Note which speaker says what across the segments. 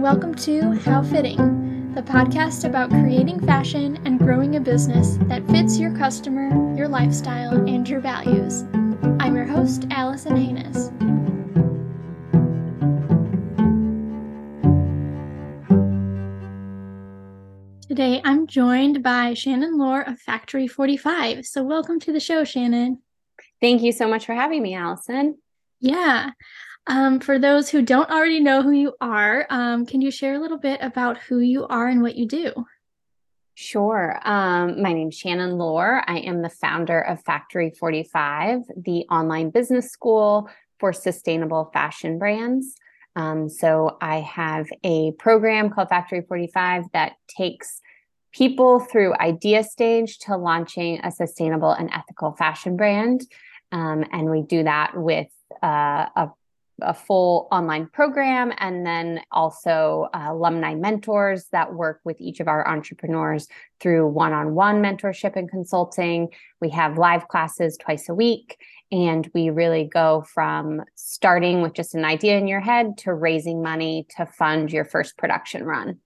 Speaker 1: and welcome to How Fitting, the podcast about creating fashion and growing a business that fits your customer, your lifestyle, and your values. I'm your host, Allison Haynes. Today, I'm joined by Shannon Lohr of Factory 45. So, welcome to the show, Shannon.
Speaker 2: Thank you so much for having me, Allison.
Speaker 1: Yeah. Um, for those who don't already know who you are, um, can you share a little bit about who you are and what you do?
Speaker 2: Sure. Um, my is Shannon Lohr. I am the founder of Factory 45, the online business school for sustainable fashion brands. Um, so I have a program called Factory 45 that takes people through idea stage to launching a sustainable and ethical fashion brand. Um, and we do that with uh, a a full online program and then also uh, alumni mentors that work with each of our entrepreneurs through one-on-one mentorship and consulting we have live classes twice a week and we really go from starting with just an idea in your head to raising money to fund your first production run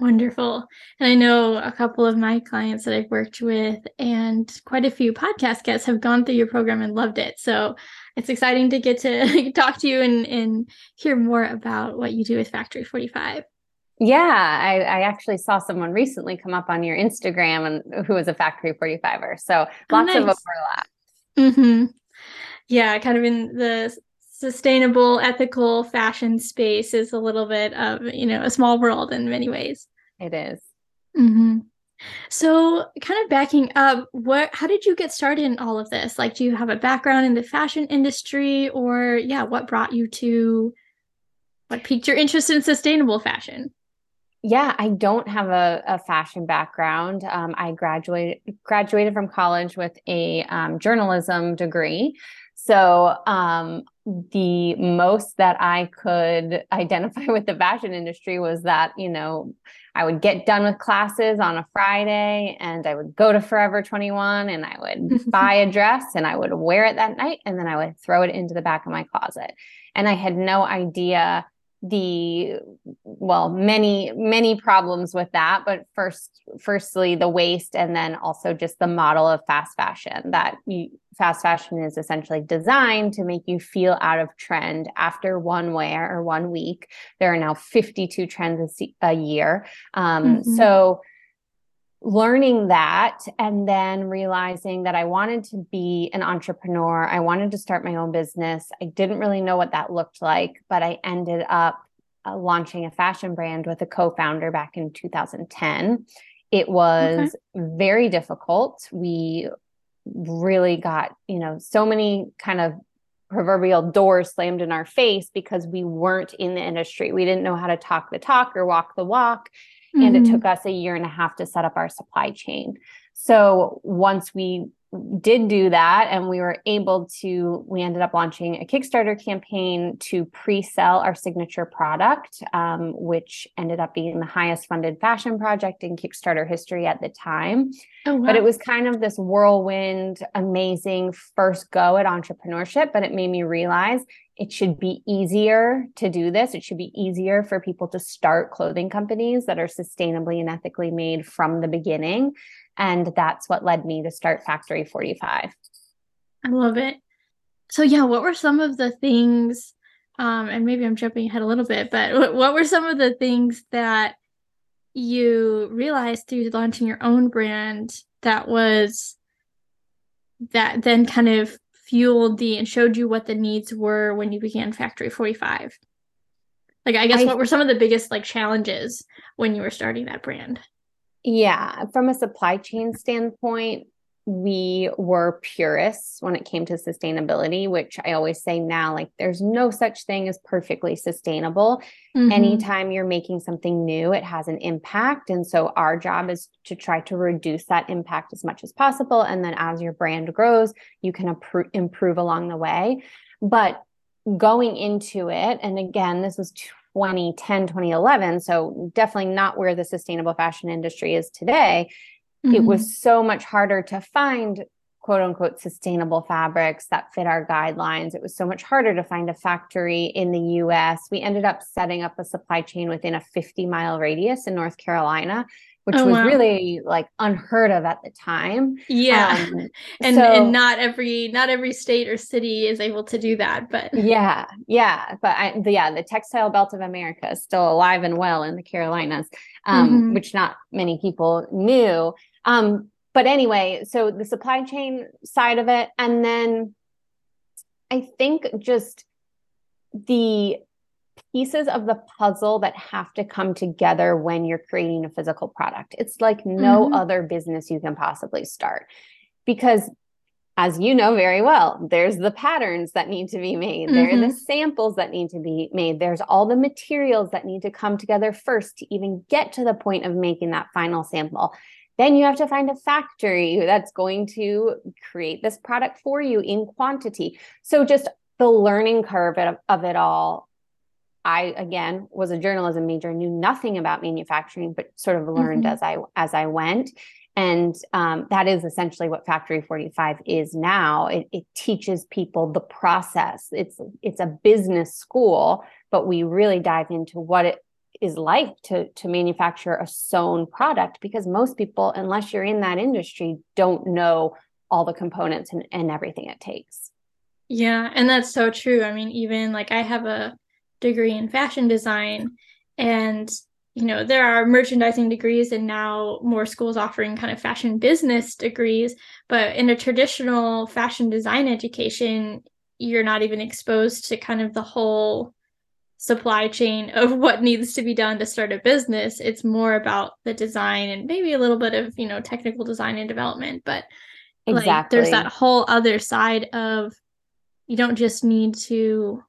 Speaker 1: Wonderful. And I know a couple of my clients that I've worked with, and quite a few podcast guests have gone through your program and loved it. So it's exciting to get to talk to you and, and hear more about what you do with Factory 45.
Speaker 2: Yeah, I, I, actually saw someone recently come up on your Instagram and who was a Factory 45er. So oh, lots oh, nice. of overlap.
Speaker 1: Mm-hmm. Yeah, kind of in the sustainable, ethical fashion space is a little bit of, you know, a small world in many ways.
Speaker 2: It is.
Speaker 1: Mm-hmm. So, kind of backing up, what how did you get started in all of this? Like do you have a background in the fashion industry or yeah, what brought you to what piqued your interest in sustainable fashion?
Speaker 2: Yeah, I don't have a, a fashion background. Um, I graduated graduated from college with a um, journalism degree. So um, the most that I could identify with the fashion industry was that, you know, I would get done with classes on a Friday and I would go to Forever 21 and I would buy a dress and I would wear it that night and then I would throw it into the back of my closet. And I had no idea the well many many problems with that but first firstly the waste and then also just the model of fast fashion that you, fast fashion is essentially designed to make you feel out of trend after one wear or one week there are now 52 trends a, year um, mm-hmm. so learning that and then realizing that I wanted to be an entrepreneur. I wanted to start my own business. I didn't really know what that looked like, but I ended up uh, launching a fashion brand with a co founder back in 2010. It was okay. very difficult. We really got, you know, so many kind of proverbial doors slammed in our face because we weren't in the industry. We didn't know how to talk the talk or walk the walk. Mm-hmm. And it mm-hmm. took us a year and a half to set up our supply chain. So once we did do that and we were able to we ended up launching a kickstarter campaign to pre-sell our signature product um, which ended up being the highest funded fashion project in kickstarter history at the time oh, wow. but it was kind of this whirlwind amazing first go at entrepreneurship but it made me realize it should be easier to do this. It should be easier for people to start clothing companies that are sustainably and ethically made from the beginning. And that's what led me to start Factory 45.
Speaker 1: I love it. So, yeah, what were some of the things? Um, and maybe I'm jumping ahead a little bit, but what were some of the things that you realized through launching your own brand that was that then kind of fueled the and showed you what the needs were when you began Factory 45? Like, I guess I, what were some of the biggest like challenges when you were starting that brand?
Speaker 2: Yeah, from a supply chain standpoint, we were purists when it came to sustainability, which I always say now like there's no such thing as perfectly sustainable. Mm-hmm. Anytime you're making something new, it has an impact. And so our job is to try to reduce that impact as much as possible. And then as your brand grows, you can appro- improve along the way. But going into it, and again, this was 2010, 2011, so definitely not where the sustainable fashion industry is today mm-hmm. it was so much harder to find quote unquote sustainable fabrics that fit our guidelines. It was so much harder to find a factory in the US. We ended up setting up a supply chain within a 50 mile radius in North Carolina which oh, was wow. really like unheard of at the time.
Speaker 1: Yeah. Um, and so, and not every not every state or city is able to do that, but
Speaker 2: Yeah. Yeah, but I, the, yeah, the textile belt of America is still alive and well in the Carolinas, um, mm-hmm. which not many people knew. Um, but anyway, so the supply chain side of it and then I think just the pieces of the puzzle that have to come together when you're creating a physical product. It's like no mm-hmm. other business you can possibly start because as you know very well, there's the patterns that need to be made. Mm-hmm. There are the mm-hmm. samples that need to be made. There's all the materials that need to come together first to even get to the point of making that final sample. Then you have to find a factory that's going to create this product for you in quantity. So just the learning curve of, of it all I again was a journalism major, knew nothing about manufacturing, but sort of learned mm-hmm. as I as I went. And um, that is essentially what Factory 45 is now. It, it teaches people the process. It's it's a business school, but we really dive into what it is like to to manufacture a sewn product because most people, unless you're in that industry, don't know all the components and, and everything it takes.
Speaker 1: Yeah, and that's so true. I mean, even like I have a degree in fashion design and you know there are merchandising degrees and now more schools offering kind of fashion business degrees but in a traditional fashion design education you're not even exposed to kind of the whole supply chain of what needs to be done to start a business. It's more about the design and maybe a little bit of you know technical design and development but exactly like, there's that whole other side of you don't just need to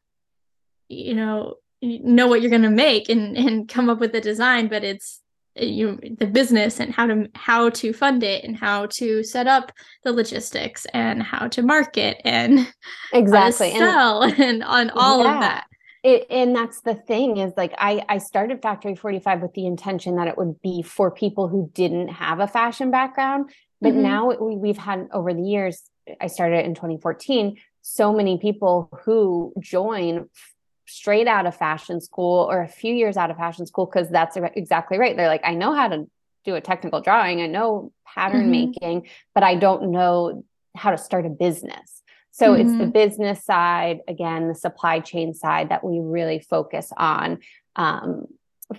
Speaker 1: you know know what you're going to make and and come up with the design but it's eh, you the business and how to how to fund it and how to set up the logistics and how to market and
Speaker 2: exactly
Speaker 1: sell and, and on all yeah. of that
Speaker 2: it, and that's the thing is like I, I started factory 45 with the intention that it would be for people who didn't have a fashion background but mm-hmm. now we, we've had over the years i started in 2014 so many people who join straight out of fashion school or a few years out of fashion school because that's exactly right. They're like, I know how to do a technical drawing, I know pattern mm-hmm. making, but I don't know how to start a business. So mm-hmm. it's the mm-hmm. business side, again, the supply chain side that we really focus on um,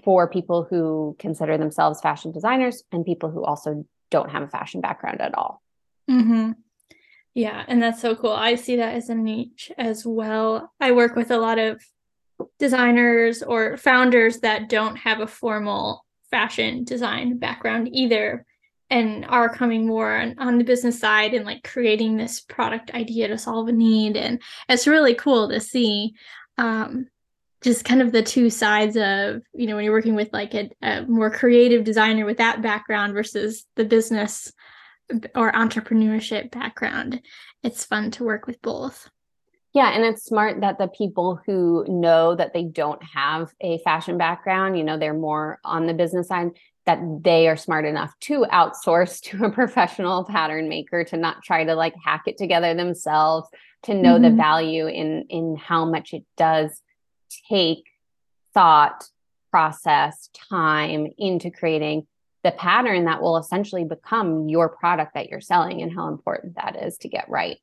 Speaker 2: for people who consider themselves fashion designers and people who also don't have a fashion background at all.
Speaker 1: Mm-hmm. Yeah, and that's so cool. I see that as a niche as well. I work with a lot of designers or founders that don't have a formal fashion design background either and are coming more on, on, the business side and like creating this product idea to solve a need. And it's really cool to see um, just kind of the two sides of you know when you're working with like a, a more creative designer with that background versus the business or entrepreneurship background it's fun to work with both.
Speaker 2: Yeah, and it's smart that the people who know that they don't have a fashion background, you know, they're more on the business side, that they are smart enough to outsource to a professional pattern maker to not try to like hack it together themselves, to know mm-hmm. the value in in how much it does take thought, process, time into creating the pattern that will essentially become your product that you're selling and how important that is to get right.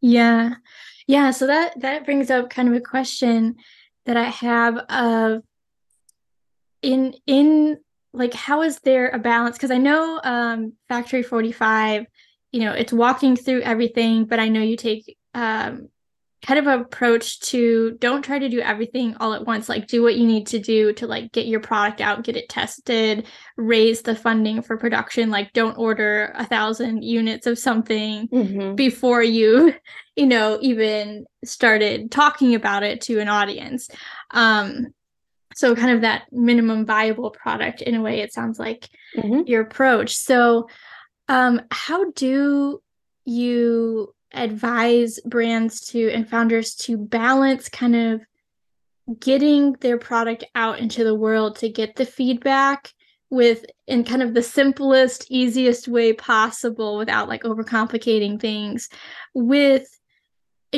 Speaker 1: Yeah. Yeah, so that that brings up kind of a question that I have of in in like how is there a balance because I know um Factory 45 you know it's walking through everything but I know you take um kind of approach to don't try to do everything all at once like do what you need to do to like get your product out get it tested raise the funding for production like don't order a thousand units of something mm-hmm. before you you know even started talking about it to an audience um so kind of that minimum viable product in a way it sounds like mm-hmm. your approach so um how do you advise brands to and founders to balance kind of getting their product out into the world to get the feedback with in kind of the simplest easiest way possible without like overcomplicating things with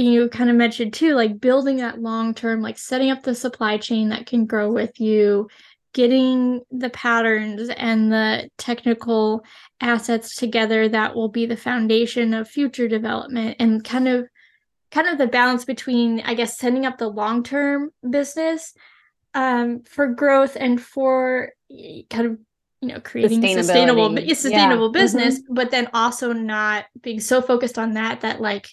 Speaker 1: you kind of mentioned too like building that long term like setting up the supply chain that can grow with you getting the patterns and the technical assets together that will be the foundation of future development and kind of kind of the balance between i guess setting up the long term business um, for growth and for kind of you know creating sustainable sustainable yeah. business mm-hmm. but then also not being so focused on that that like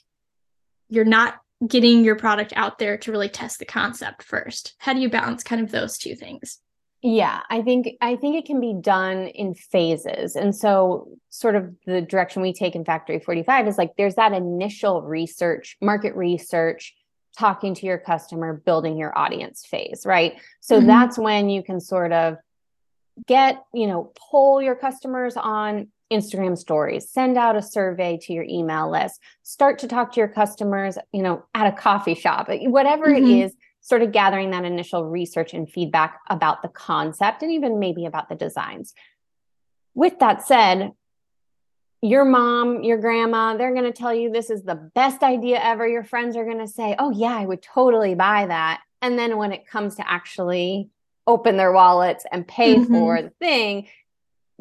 Speaker 1: you're not getting your product out there to really test the concept first how do you balance kind of those two things
Speaker 2: yeah, I think I think it can be done in phases. And so sort of the direction we take in Factory 45 is like there's that initial research, market research, talking to your customer, building your audience phase, right? So mm-hmm. that's when you can sort of get, you know, pull your customers on Instagram stories, send out a survey to your email list, start to talk to your customers, you know, at a coffee shop, whatever mm-hmm. it is sort of gathering that initial research and feedback about the concept and even maybe about the designs. With that said, your mom, your grandma, they're going to tell you this is the best idea ever. Your friends are going to say, Oh, yeah, I would totally buy that. And then when it comes to actually open their wallets and pay mm-hmm. for the thing,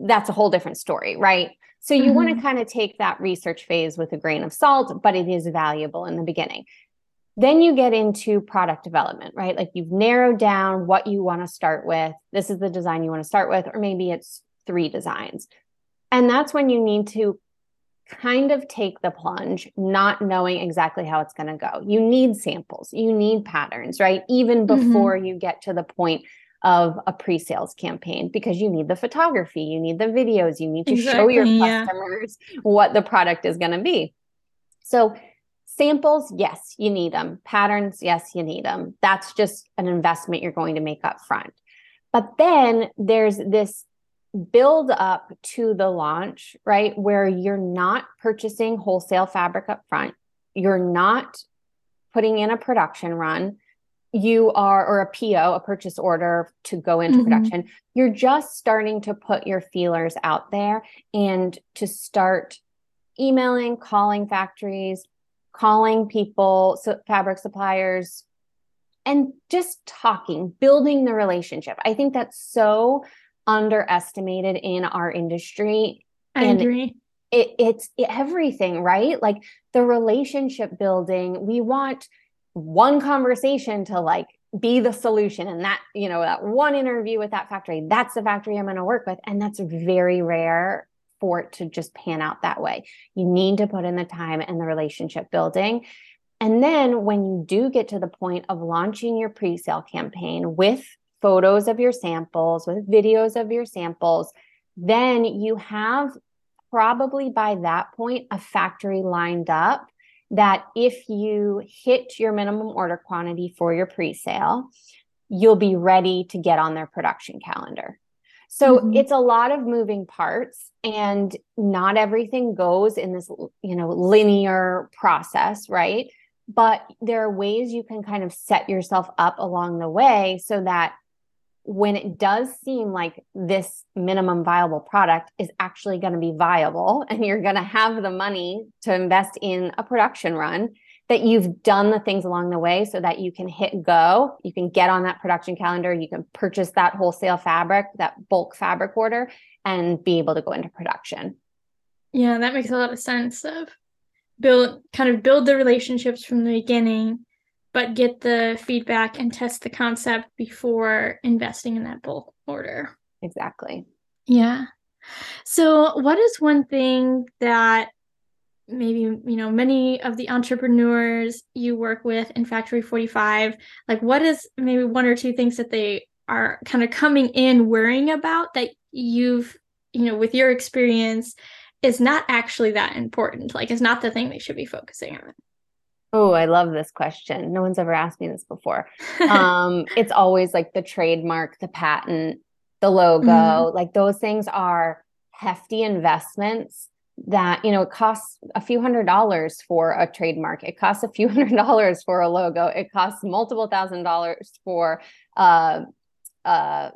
Speaker 2: that's a whole different story, right? So you mm-hmm. want to kind of take that research phase with a grain of salt, but it is valuable in the beginning. Then you get into product development, right? Like you've narrowed down what you want to start with. This is the design you want to start with, or maybe it's three designs. And that's when you need to kind of take the plunge, not knowing exactly how it's going to go. You need samples, you need patterns, right? Even mm-hmm. before mm-hmm. you get to the point of a pre-sales campaign because you need the photography, you need the videos, you need to exactly, show your customers yeah. what the product is going to be. So Samples, yes, you need them. Patterns, yes, you need them. That's just an investment you're going to make up front. But then there's this build up to the launch, right? Where you're not purchasing wholesale fabric up front. You're not putting in a production run. You are, or a PO, a purchase order to go into mm-hmm. production. You're just starting to put your feelers out there and to start emailing, calling factories, calling people, so fabric suppliers, and just talking, building the relationship. I think that's so underestimated in our industry.
Speaker 1: I and agree.
Speaker 2: It, it's everything, right? Like the relationship building. We want one conversation to like be the solution and that you know that one interview with that factory that's the factory i'm going to work with and that's very rare for it to just pan out that way. You need to put in the time and the relationship building. And then when you do get to the point of launching your pre sale campaign with photos of your samples, with videos of your samples, then you have probably by that point a factory lined up that if you hit your minimum order quantity for your pre sale, you'll be ready to get on their production calendar. So mm-hmm. it's a lot of moving parts and not everything goes in this, you know, linear process, right? But there are ways you can kind of set yourself up along the way so that when it does seem like this minimum viable product is actually going to be viable and you're going to have the money to invest in a production run, that you've done the things along the way so that you can hit go, you can get on that production calendar, you can purchase that wholesale fabric, that bulk fabric order, and be able to go into production.
Speaker 1: Yeah, that makes a lot of sense of build kind of build the relationships from the beginning, but get the feedback and test the concept before investing in that bulk order.
Speaker 2: Exactly.
Speaker 1: Yeah. So, what is one thing that maybe you know many of the entrepreneurs you work with in factory 45 like what is maybe one or two things that they are kind of coming in worrying about that you've you know with your experience is not actually that important like it's not the thing they should be focusing on
Speaker 2: Oh, I love this question. No one's ever asked me this before. um, it's always like the trademark, the patent, the logo, mm-hmm. like those things are hefty investments that you know it costs a few hundred dollars for a trademark it costs a few hundred dollars for a logo it costs multiple thousand dollars for uh, uh,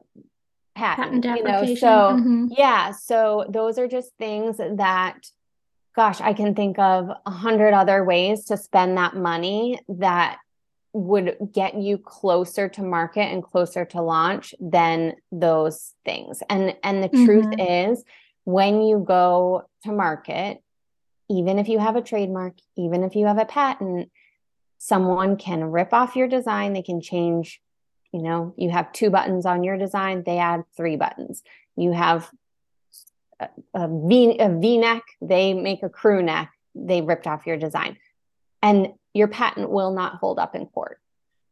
Speaker 2: patent, patent you know so mm-hmm. yeah so those are just things that gosh i can think of a hundred other ways to spend that money that would get you closer to market and closer to launch than those things. And and the mm-hmm. truth is when you go to market even if you have a trademark even if you have a patent someone can rip off your design. They can change you know you have two buttons on your design they add three buttons. You have a, a v a v-neck they make a crew neck they ripped off your design. And your patent will not hold up in court.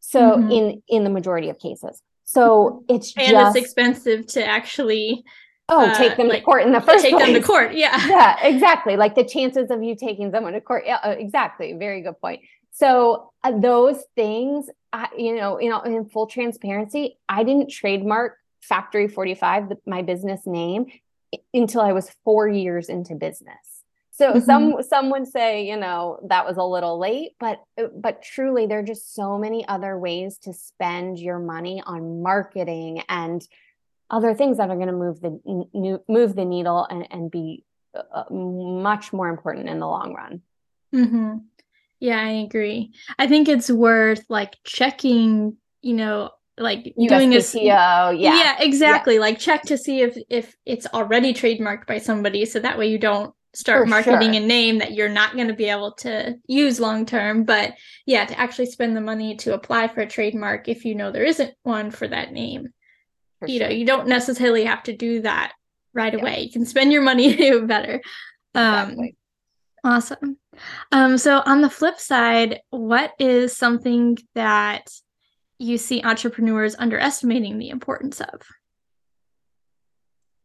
Speaker 2: So mm-hmm. in in the majority of cases. So it's
Speaker 1: and just, it's expensive to actually
Speaker 2: oh uh, take them like, to court in the first
Speaker 1: take
Speaker 2: place.
Speaker 1: them to court yeah.
Speaker 2: Yeah exactly. Like the chances of you taking someone to court yeah uh, exactly. Very good point. So uh, those things I, you know, you know, in full transparency, I didn't trademark Factory 45, the, my business name, until I was four years into business. So mm-hmm. some some would say, you know, that was a little late, but but truly, there are just so many other ways to spend your money on marketing and other things that are going to move the move the needle and, and be uh, much more important in the long run.
Speaker 1: Mm-hmm. Yeah, I agree. I think it's worth like checking, you know, like
Speaker 2: USPTO, doing a yeah.
Speaker 1: Yeah, exactly. Yeah. Like check to see if if it's already trademarked by somebody so that way you don't start For marketing sure. a name that you're not going to be able to use long term, but yeah, to actually spend the money to apply for a trademark if you know there isn't one for that name. For you sure. know, you don't necessarily have to do that right yeah. away. You can spend your money better. Exactly. Um awesome. Um, so on the flip side, what is something that you see entrepreneurs underestimating the importance of?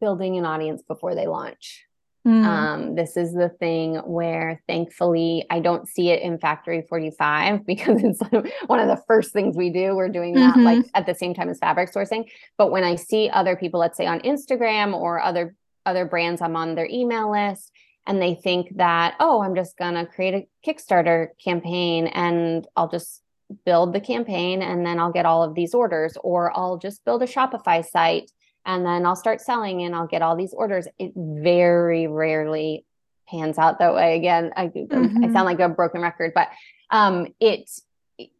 Speaker 2: Building an audience before they launch. Mm. Um, this is the thing where thankfully I don't see it in Factory 45 because it's one of the first things we do. We're doing that mm-hmm. like at the same time as fabric sourcing. But when I see other people, let's say on Instagram or other other brands, I'm on their email list and they think that, oh, I'm just going to create a Kickstarter campaign and I'll just build the campaign and then I'll get all of these orders, or I'll just build a Shopify site and then I'll start selling and I'll get all these orders. It very rarely pans out that way. Again, I, mm-hmm. I sound like a broken record, but um, it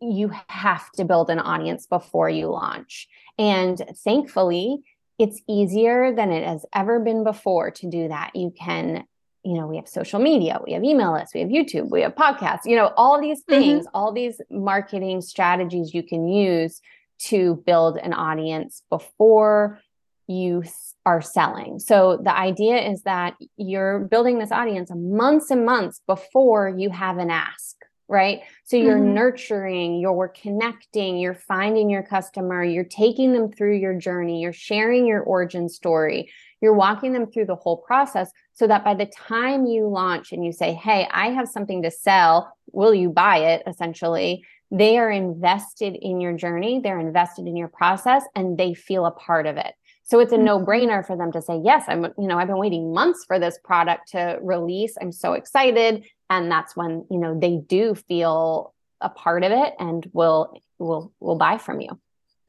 Speaker 2: you have to build an audience before you launch. And thankfully, it's easier than it has ever been before to do that. You can you know, we have social media, we have email lists, we have YouTube, we have podcasts, you know, all these mm-hmm. things, mm-hmm. all these marketing strategies you can use to build an audience before you are selling. So the idea is that you're building this audience months and months before you have an ask, right? So you're mm-hmm. nurturing, you're connecting, you're finding your customer, you're taking them through your journey, you're sharing your origin story, you're walking them through the whole process so that by the time you launch and you say, Hey, I have something to sell, will you buy it? Essentially, they are invested in your journey, they're invested in your process, and they feel a part of it. So it's a mm-hmm. no brainer for them to say, Yes, I'm, you know, I've been waiting months for this product to release. I'm so excited. And that's when, you know, they do feel a part of it and will will will buy from you.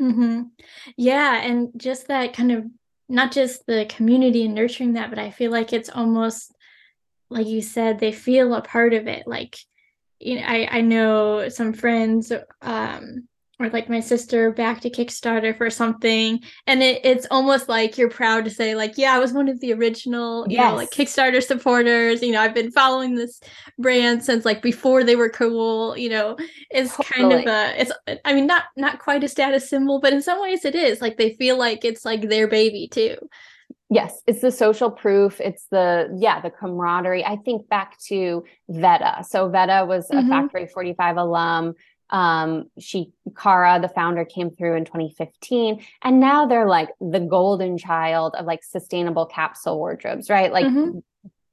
Speaker 1: Mm-hmm. Yeah, and just that kind of not just the community and nurturing that, but I feel like it's almost like you said, they feel a part of it. Like, you know, I, I know some friends, um, or like my sister back to Kickstarter for something. And it, it's almost like you're proud to say, like, yeah, I was one of the original, you know, like Kickstarter supporters. You know, I've been following this brand since like before they were cool, you know, it's totally. kind of a it's I mean, not not quite a status symbol, but in some ways it is. Like they feel like it's like their baby too.
Speaker 2: Yes, it's the social proof. It's the yeah, the camaraderie. I think back to Vetta. So Vetta was a mm-hmm. Factory 45 alum um, she, Cara, the founder, came through in 2015, and now they're like the golden child of like sustainable capsule wardrobes, right? Like mm-hmm.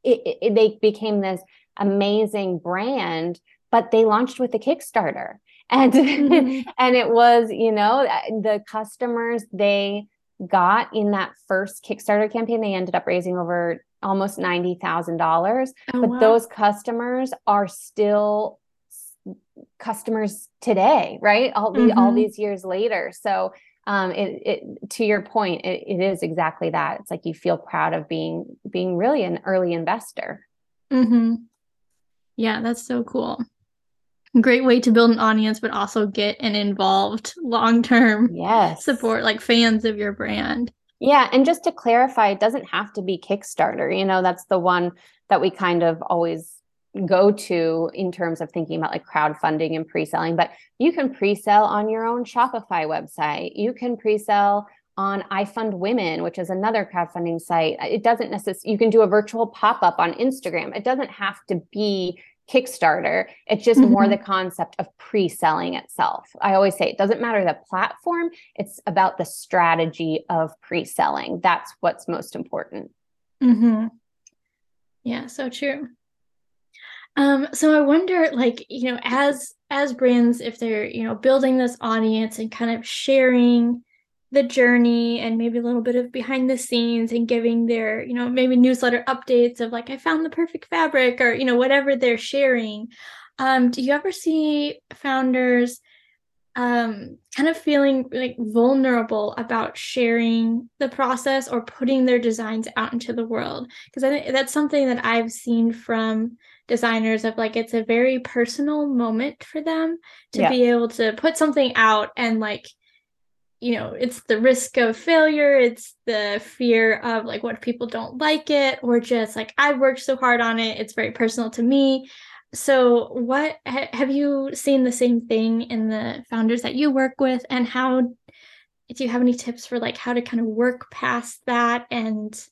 Speaker 2: it, it, they became this amazing brand, but they launched with a Kickstarter, and mm-hmm. and it was you know the customers they got in that first Kickstarter campaign, they ended up raising over almost ninety thousand dollars. Oh, but wow. those customers are still customers today right all, mm-hmm. all these years later so um, it, it to your point, it, it is exactly that. It's like you feel proud of being being really an early investor.
Speaker 1: Mm-hmm. Yeah, that's so cool. Great way to build an audience, but also get an involved long term
Speaker 2: yes.
Speaker 1: support, like fans of your brand.
Speaker 2: Yeah. And just to clarify, it doesn't have to be Kickstarter. You know, that's the one that we kind of always go to in terms of thinking about like crowdfunding and pre-selling but you can pre-sell on your own shopify website. You can pre-sell on IFundWomen which is another crowdfunding site. It doesn't necessarily you can do a virtual pop-up on instagram. It doesn't have to be kickstarter. It's just mm-hmm. more the concept of pre-selling itself. I always say it doesn't matter the platform it's about the strategy of pre-selling. That's what's most important.
Speaker 1: Mm-hmm. yeah so true um, so I wonder, like, you know, as as brands, if they're, you know, building this audience and kind of sharing the journey and maybe a little bit of behind the scenes and giving their, you know, maybe newsletter updates of like, I found the perfect fabric or, you know, whatever they're sharing. Um, do you ever see founders um, kind of feeling like vulnerable about sharing the process or putting their designs out into the world? Because I think that's something that I've seen from designers of like it's a very personal moment for them to yeah. be able to put something out and like you know it's the risk of failure it's the fear of like what people don't like it or just like i worked so hard on it it's very personal to me so what ha- have you seen the same thing in the founders that you work with and how do you have any tips for like how to kind of work past that and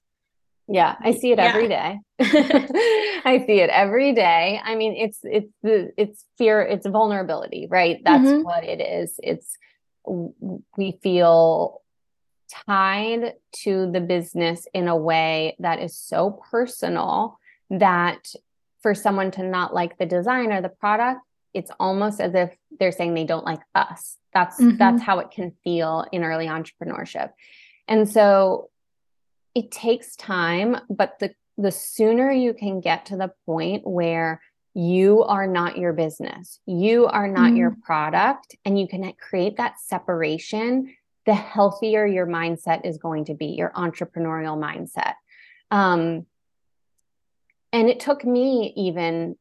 Speaker 2: yeah, I see it yeah. every day. I see it every day. I mean, it's it's the it's fear, it's vulnerability, right? That's mm-hmm. what it is. It's we feel tied to the business in a way that is so personal that for someone to not like the design or the product, it's almost as if they're saying they don't like us. That's mm-hmm. that's how it can feel in early entrepreneurship. And so it takes time, but the the sooner you can get to the point where you are not your business, you are not mm. your product, and you can create that separation, the healthier your mindset is going to be, your entrepreneurial mindset. Um, and it took me even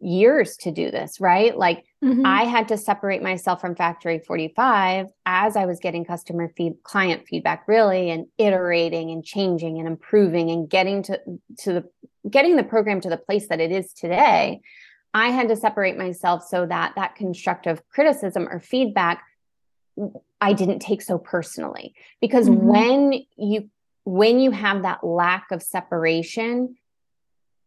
Speaker 2: years to do this, right? Like mm-hmm. I had to separate myself from Factory 45 as I was getting customer feed client feedback really and iterating and changing and improving and getting to to the getting the program to the place that it is today. I had to separate myself so that that constructive criticism or feedback I didn't take so personally because mm-hmm. when you when you have that lack of separation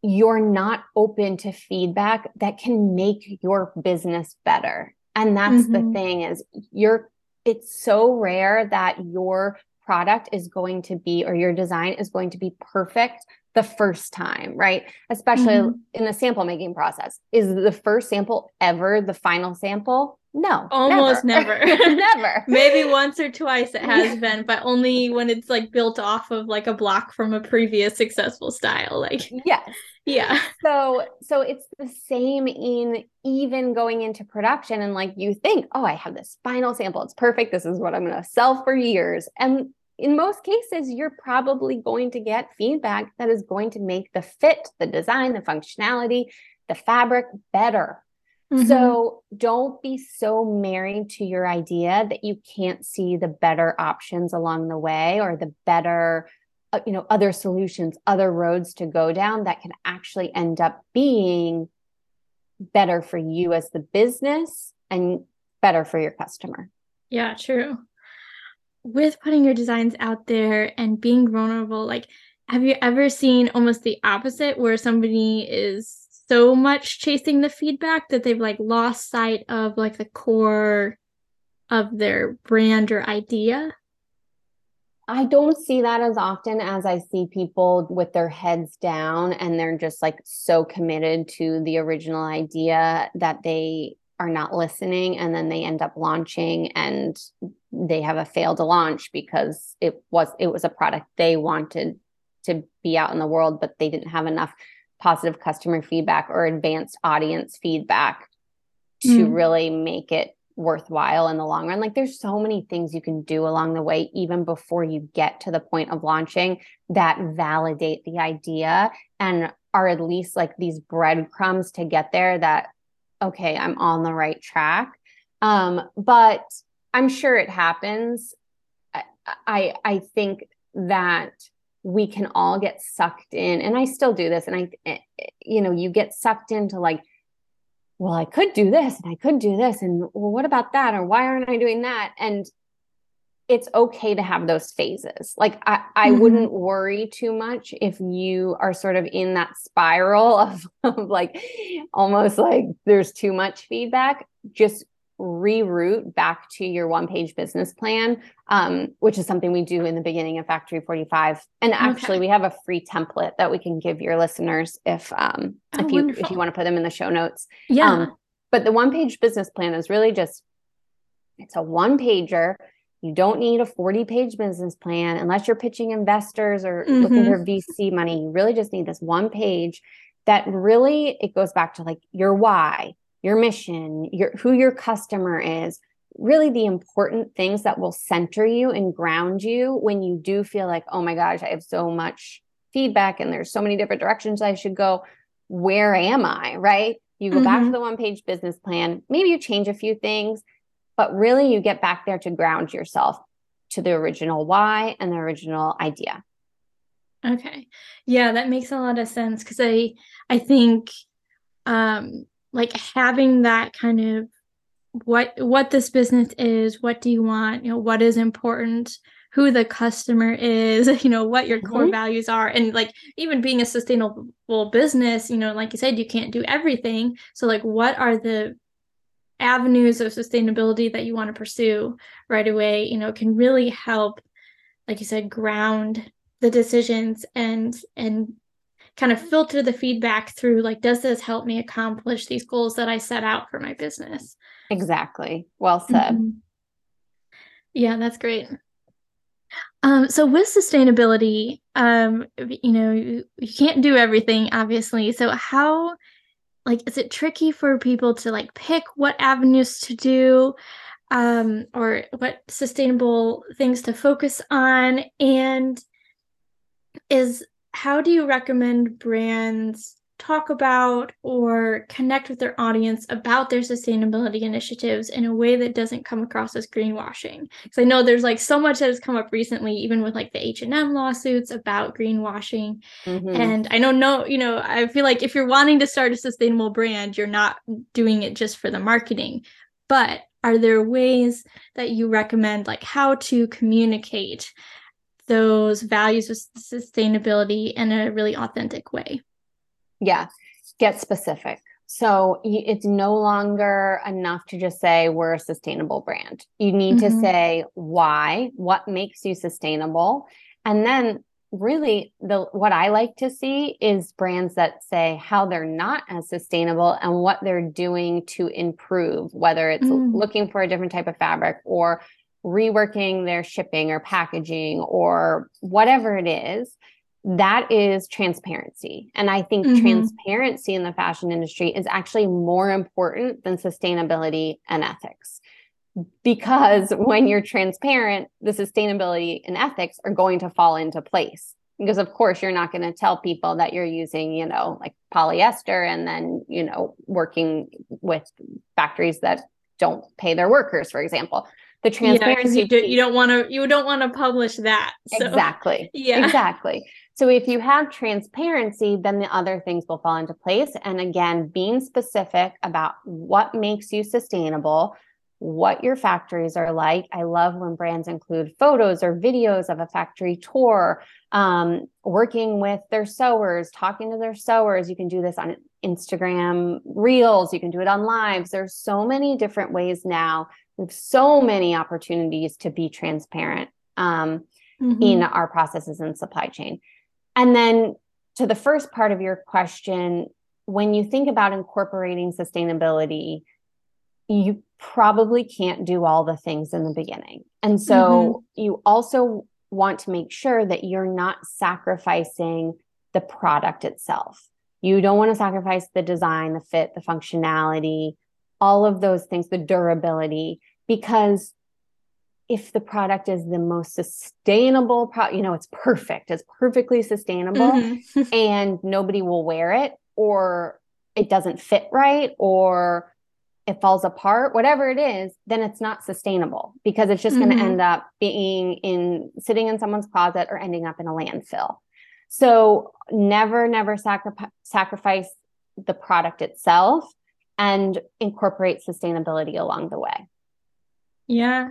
Speaker 2: you're not open to feedback that can make your business better. And that's mm-hmm. the thing is you're it's so rare that your product is going to be or your design is going to be perfect the first time, right? Especially mm-hmm. in the sample making process. Is the first sample ever the final sample? No,
Speaker 1: almost
Speaker 2: never.
Speaker 1: Never.
Speaker 2: never.
Speaker 1: Maybe once or twice it has yeah. been, but only when it's like built off of like a block from a previous successful style. Like,
Speaker 2: yes.
Speaker 1: Yeah.
Speaker 2: So, so it's the same in even going into production and like you think, oh, I have this final sample. It's perfect. This is what I'm going to sell for years. And in most cases, you're probably going to get feedback that is going to make the fit, the design, the functionality, the fabric better Mm-hmm. So don't be so married to your idea that you can't see the better options along the way or the better uh, you know other solutions, other roads to go down that can actually end up being better for you as the business and better for your customer.
Speaker 1: Yeah, true. With putting your designs out there and being vulnerable, like have you ever seen almost the opposite where somebody is so much chasing the feedback that they've like lost sight of like the core of their brand or idea?
Speaker 2: I don't see that as often as I see people with their heads down and they're just like so committed to the original idea that they are not listening and then they end up launching and they have a failed launch because it was it was a product they wanted to be out in the world but they didn't have enough positive customer feedback or advanced audience feedback to mm. really make it worthwhile in the long run. Like there's so many things you can do along the way, even before you get to the point of launching that validate the idea and are at least like these breadcrumbs to get there that, okay, I'm on the right track. Um, but I'm sure it happens. I, I, I think that we can all get sucked in and i still do this and i eh, you know you get sucked into like well i could do this and i could do this and well what about that or why aren't i doing that and it's okay to have those phases like i i mm-hmm. wouldn't worry too much if you are sort of in that spiral of, of like almost like there's too much feedback just reroute back to your one page business plan, um, which is something we do in the beginning of Factory 45. And actually, okay. we have a free template that we can give your listeners if um, oh, if you wonderful. if you want to put them in the show notes.
Speaker 1: Yeah. Um,
Speaker 2: but the one page business plan is really just it's a one pager. You don't need a 40 page business plan unless you're pitching investors or mm-hmm. looking for VC money. You really just need this one page that really it goes back to like your why your mission, your who your customer is, really the important things that will center you and ground you when you do feel like, oh my gosh, I have so much feedback and there's so many different directions I should go. Where am I? Right? You go mm-hmm. back to mm-hmm. the one page business plan. Maybe you change a few things, but really you get back there to ground yourself to the original why and the original idea.
Speaker 1: Okay. Yeah, that makes a lot of sense because I I think um like having that kind of what what this business is what do you want you know what is important who the customer is you know what your core mm-hmm. values are and like even being a sustainable business you know like you said you can't do everything so like what are the avenues of sustainability that you want to pursue right away you know can really help like you said ground the decisions and and kind of filter the feedback through like does this help me accomplish these goals that i set out for my business?
Speaker 2: Exactly. Well said. Mm-hmm.
Speaker 1: yeah that's great. Um, so with sustainability um, you know you, you can't do everything obviously. So how like is it tricky for people to like pick what avenues to do um, or what sustainable things to focus on? And is how do you recommend brands talk about or connect with their audience about their sustainability initiatives in a way that doesn't come across as greenwashing because i know there's like so much that has come up recently even with like the h&m lawsuits about greenwashing mm-hmm. and i know you know i feel like if you're wanting to start a sustainable brand you're not doing it just for the marketing but are there ways that you recommend like how to communicate those values of sustainability in a really authentic way.
Speaker 2: Yeah, get specific. So it's no longer enough to just say we're a sustainable brand. You need mm-hmm. to say why, what makes you sustainable, and then really the what I like to see is brands that say how they're not as sustainable and what they're doing to improve, whether it's mm. looking for a different type of fabric or reworking their shipping or packaging or whatever it is that is transparency. And i think mm-hmm. transparency in the fashion industry is actually more important than sustainability and ethics. Because when you're transparent the sustainability and ethics are going to fall into place. Because of course you're not going to tell people that you're using you know like polyester and then you know working with factories that don't pay their workers for example the transparency
Speaker 1: yeah, you, do, you don't want to you don't want to publish that
Speaker 2: so. exactly yeah exactly so if you have transparency then the other things will fall into place and again being specific about what makes you sustainable what your factories are like. I love when brands include photos or videos of a factory tour, um, working with their sewers, talking to their sewers. You can do this on Instagram Reels, you can do it on lives. There's so many different ways now so many opportunities to be transparent um, mm-hmm. in our processes and supply chain. And then to the first part of your question, when you think about incorporating sustainability, you probably can't do all the things in the beginning. And so mm-hmm. you also want to make sure that you're not sacrificing the product itself. You don't want to sacrifice the design, the fit, the functionality, all of those things, the durability, because if the product is the most sustainable pro- you know it's perfect it's perfectly sustainable mm-hmm. and nobody will wear it or it doesn't fit right or it falls apart whatever it is then it's not sustainable because it's just mm-hmm. going to end up being in sitting in someone's closet or ending up in a landfill so never never sacri- sacrifice the product itself and incorporate sustainability along the way.
Speaker 1: Yeah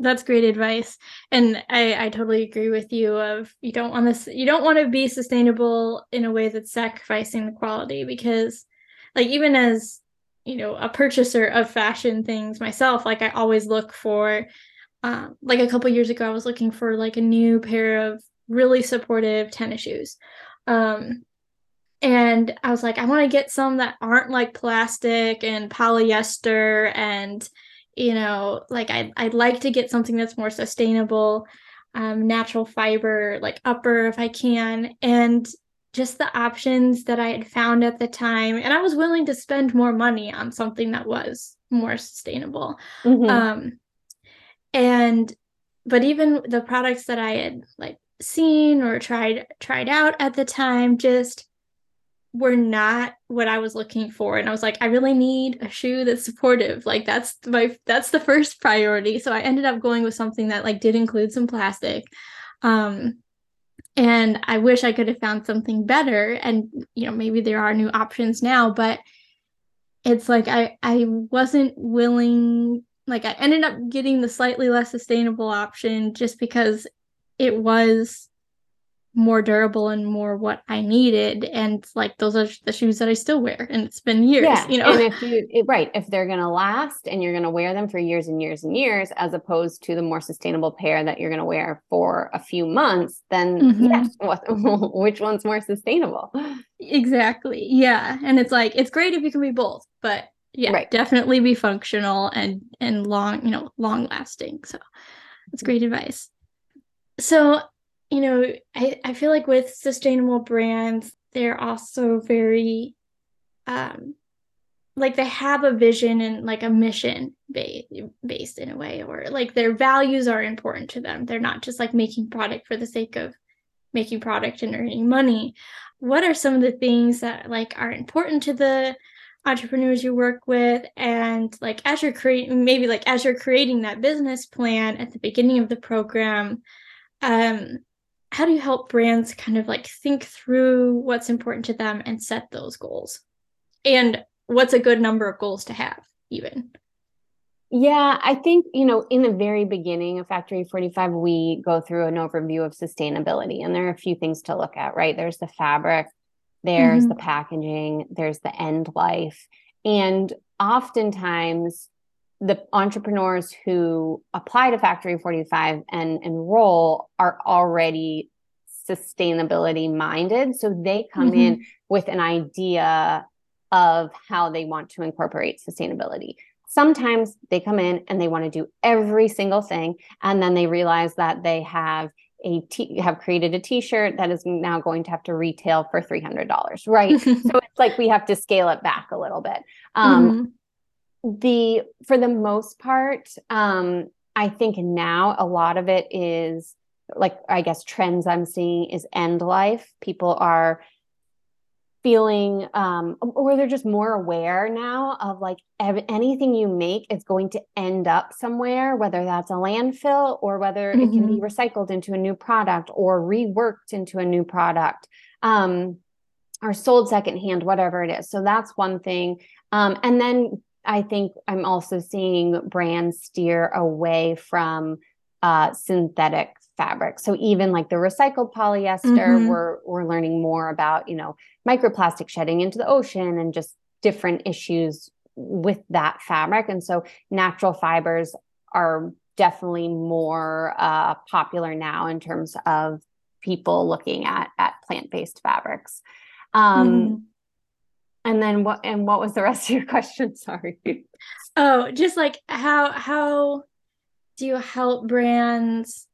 Speaker 1: that's great advice. And i i totally agree with you of you don't want this you don't want to be sustainable in a way that's sacrificing the quality because like even as you know a purchaser of fashion things myself like i always look for um, like a couple years ago i was looking for like a new pair of really supportive tennis shoes. Um and i was like i want to get some that aren't like plastic and polyester and you know like I'd, I'd like to get something that's more sustainable um, natural fiber like upper if i can and just the options that i had found at the time and i was willing to spend more money on something that was more sustainable mm-hmm. um, and but even the products that i had like seen or tried tried out at the time just were not what I was looking for. And I was like, I really need a shoe that's supportive. Like that's my that's the first priority. So I ended up going with something that like did include some plastic. Um and I wish I could have found something better. And you know, maybe there are new options now, but it's like I I wasn't willing like I ended up getting the slightly less sustainable option just because it was more durable and more what I needed. And like those are the shoes that I still wear, and it's been years. Yeah, you know,
Speaker 2: and if you it, right, if they're gonna last and you're gonna wear them for years and years and years, as opposed to the more sustainable pair that you're gonna wear for a few months, then mm-hmm. yes, what, which one's more sustainable?
Speaker 1: Exactly. Yeah, and it's like it's great if you can be both, but yeah, right. definitely be functional and and long, you know, long lasting. So that's great advice. So you know, I, I feel like with sustainable brands, they're also very um like they have a vision and like a mission ba- based in a way or like their values are important to them. They're not just like making product for the sake of making product and earning money. What are some of the things that like are important to the entrepreneurs you work with? And like as you're creating maybe like as you're creating that business plan at the beginning of the program um how do you help brands kind of like think through what's important to them and set those goals? And what's a good number of goals to have even?
Speaker 2: Yeah i think you know in the very beginning of factory 45 we go through an overview of sustainability and there are a few things to look at right? There's the fabric there's mm-hmm. the packaging there's the end life and oftentimes the entrepreneurs who apply to Factory 45 and enroll are already sustainability minded. So they come mm-hmm. in with an idea of how they want to incorporate sustainability. Sometimes they come in and they want to do every single thing. And then they realize that they have a t- have created a t-shirt that is now going to have to retail for $300 right so it's like we have to scale it back a little bit um, mm-hmm the for the most part um i think now a lot of it is like i guess trends i'm seeing is end life people are feeling um or they're just more aware now of like ev- anything you make is going to end up somewhere whether that's a landfill or whether mm-hmm. it can be mm-hmm. recycled into a new product or reworked into a new product um or sold secondhand whatever it is so that's one thing um and then I think I'm also seeing brands steer away from uh, synthetic fabric. So even like the recycled polyester, mm-hmm. we're we're learning more about you know microplastic shedding into the ocean and just different issues with that fabric. And so natural fibers are definitely more uh, popular now in terms of people looking at at plant based fabrics. Um, mm-hmm. And then what and what was the rest of your question? Sorry.
Speaker 1: Oh, just like how how do you help brands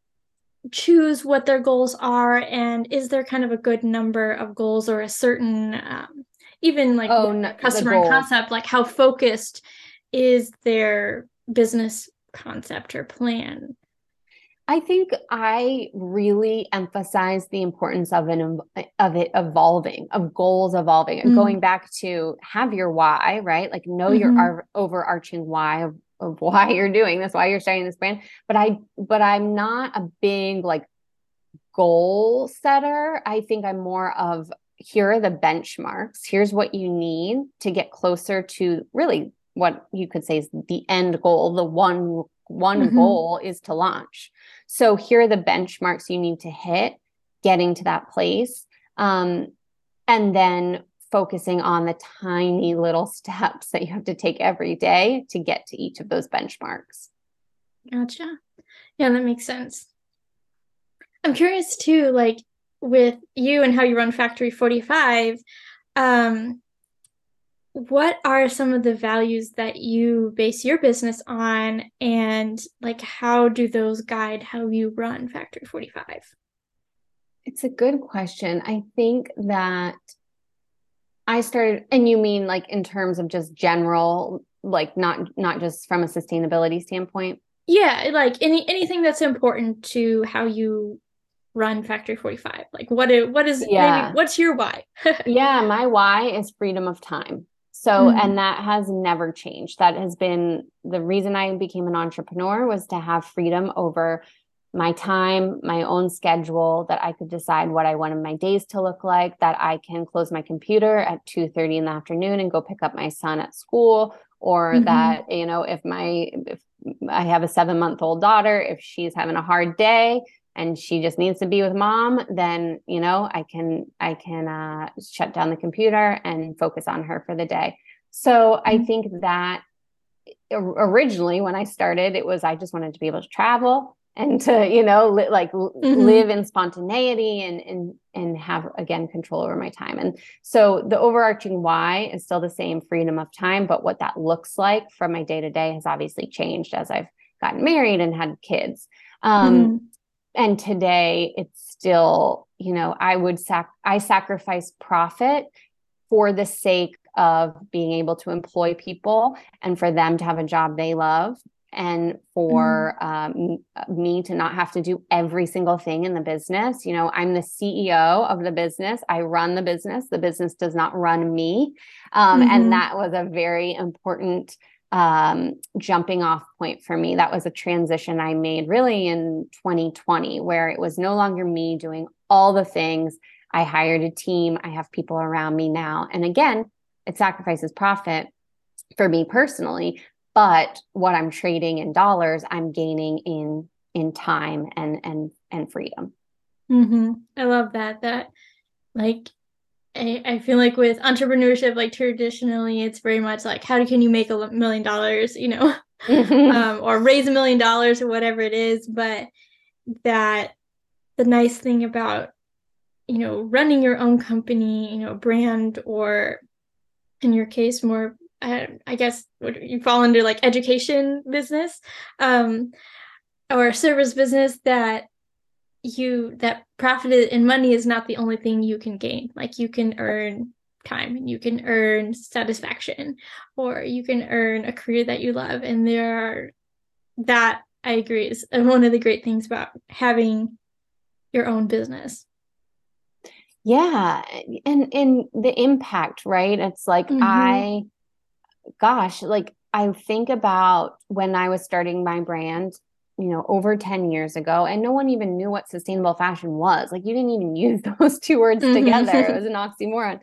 Speaker 1: choose what their goals are and is there kind of a good number of goals or a certain um, even like oh, customer concept like how focused is their business concept or plan?
Speaker 2: I think I really emphasize the importance of an of it evolving, of goals evolving, and mm-hmm. going back to have your why, right? Like know mm-hmm. your overarching why of, of why you're doing this, why you're starting this brand. But I, but I'm not a big like goal setter. I think I'm more of here are the benchmarks. Here's what you need to get closer to really what you could say is the end goal, the one one mm-hmm. goal is to launch. So here are the benchmarks you need to hit getting to that place. Um, and then focusing on the tiny little steps that you have to take every day to get to each of those benchmarks.
Speaker 1: Gotcha. Yeah, that makes sense. I'm curious too, like with you and how you run Factory 45, um, what are some of the values that you base your business on? And like how do those guide how you run factory 45
Speaker 2: it's a good question. I think that i started and you mean like in terms of just general like not not just from a sustainability standpoint?
Speaker 1: Yeah like any anything that's important to how you run factory 45 like what is what is yeah. maybe, what's your why?
Speaker 2: Yeah my why is freedom of time so, mm-hmm. and that has never changed. That has been the reason I became an entrepreneur was to have freedom over my time, my own schedule, that I could decide what I wanted my days to look like, that I can close my computer at 2 30 in the afternoon and go pick up my son at school, or mm-hmm. that, you know, if my if I have a seven month old daughter, if she's having a hard day, and she just needs to be with mom then you know i can i can uh, shut down the computer and focus on her for the day so i mm-hmm. think that originally when i started it was i just wanted to be able to travel and to you know li- like mm-hmm. live in spontaneity and and and have again control over my time and so the overarching why is still the same freedom of time but what that looks like from my day to day has obviously changed as i've gotten married and had kids um, mm-hmm and today it's still you know i would sac i sacrifice profit for the sake of being able to employ people and for them to have a job they love and for mm. um, me to not have to do every single thing in the business. You know, I'm the CEO of the business. I run the business. The business does not run me. Um, mm-hmm. And that was a very important um, jumping off point for me. That was a transition I made really in 2020, where it was no longer me doing all the things. I hired a team, I have people around me now. And again, it sacrifices profit for me personally, but what I'm trading in dollars, I'm gaining in in time and and and freedom.
Speaker 1: Mm-hmm. I love that. That like I, I feel like with entrepreneurship, like traditionally, it's very much like how can you make a million dollars, you know, um, or raise a million dollars or whatever it is. But that the nice thing about you know running your own company, you know, brand or in your case more, I, I guess you fall under like education business, um, or service business that you that profit and money is not the only thing you can gain. Like you can earn time and you can earn satisfaction or you can earn a career that you love. And there are that i agree is one of the great things about having your own business.
Speaker 2: Yeah and and the impact right? It's like mm-hmm. i gosh like i think about when i was starting my brand you know over 10 years ago and no one even knew what sustainable fashion was. Like you didn't even use those two words mm-hmm. together it was an oxymoron.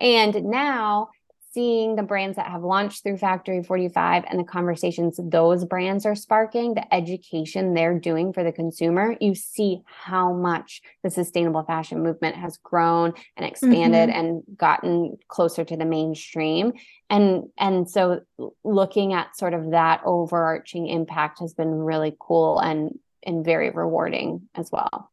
Speaker 2: And now seeing the brands that have launched through Factory 45 and the conversations those brands are sparking, the education they're doing for the consumer, you see how much the sustainable fashion movement has grown and expanded mm-hmm. and gotten closer to the mainstream. And and so looking at sort of that overarching impact has been really cool and and very rewarding as well.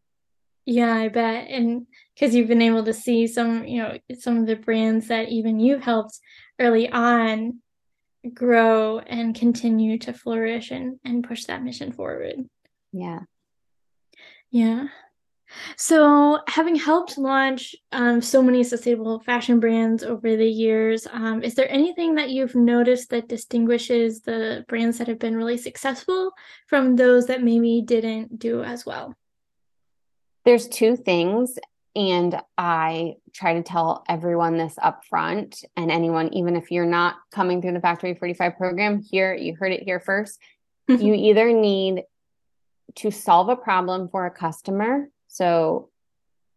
Speaker 1: Yeah, I bet. And because you've been able to see some, you know, some of the brands that even you've helped early on grow and continue to flourish and, and push that mission forward.
Speaker 2: Yeah.
Speaker 1: Yeah. So, having helped launch um, so many sustainable fashion brands over the years, um, is there anything that you've noticed that distinguishes the brands that have been really successful from those that maybe didn't do as well?
Speaker 2: There's two things, and I try to tell everyone this up front, and anyone, even if you're not coming through the Factory 45 program, here, you heard it here first. you either need to solve a problem for a customer so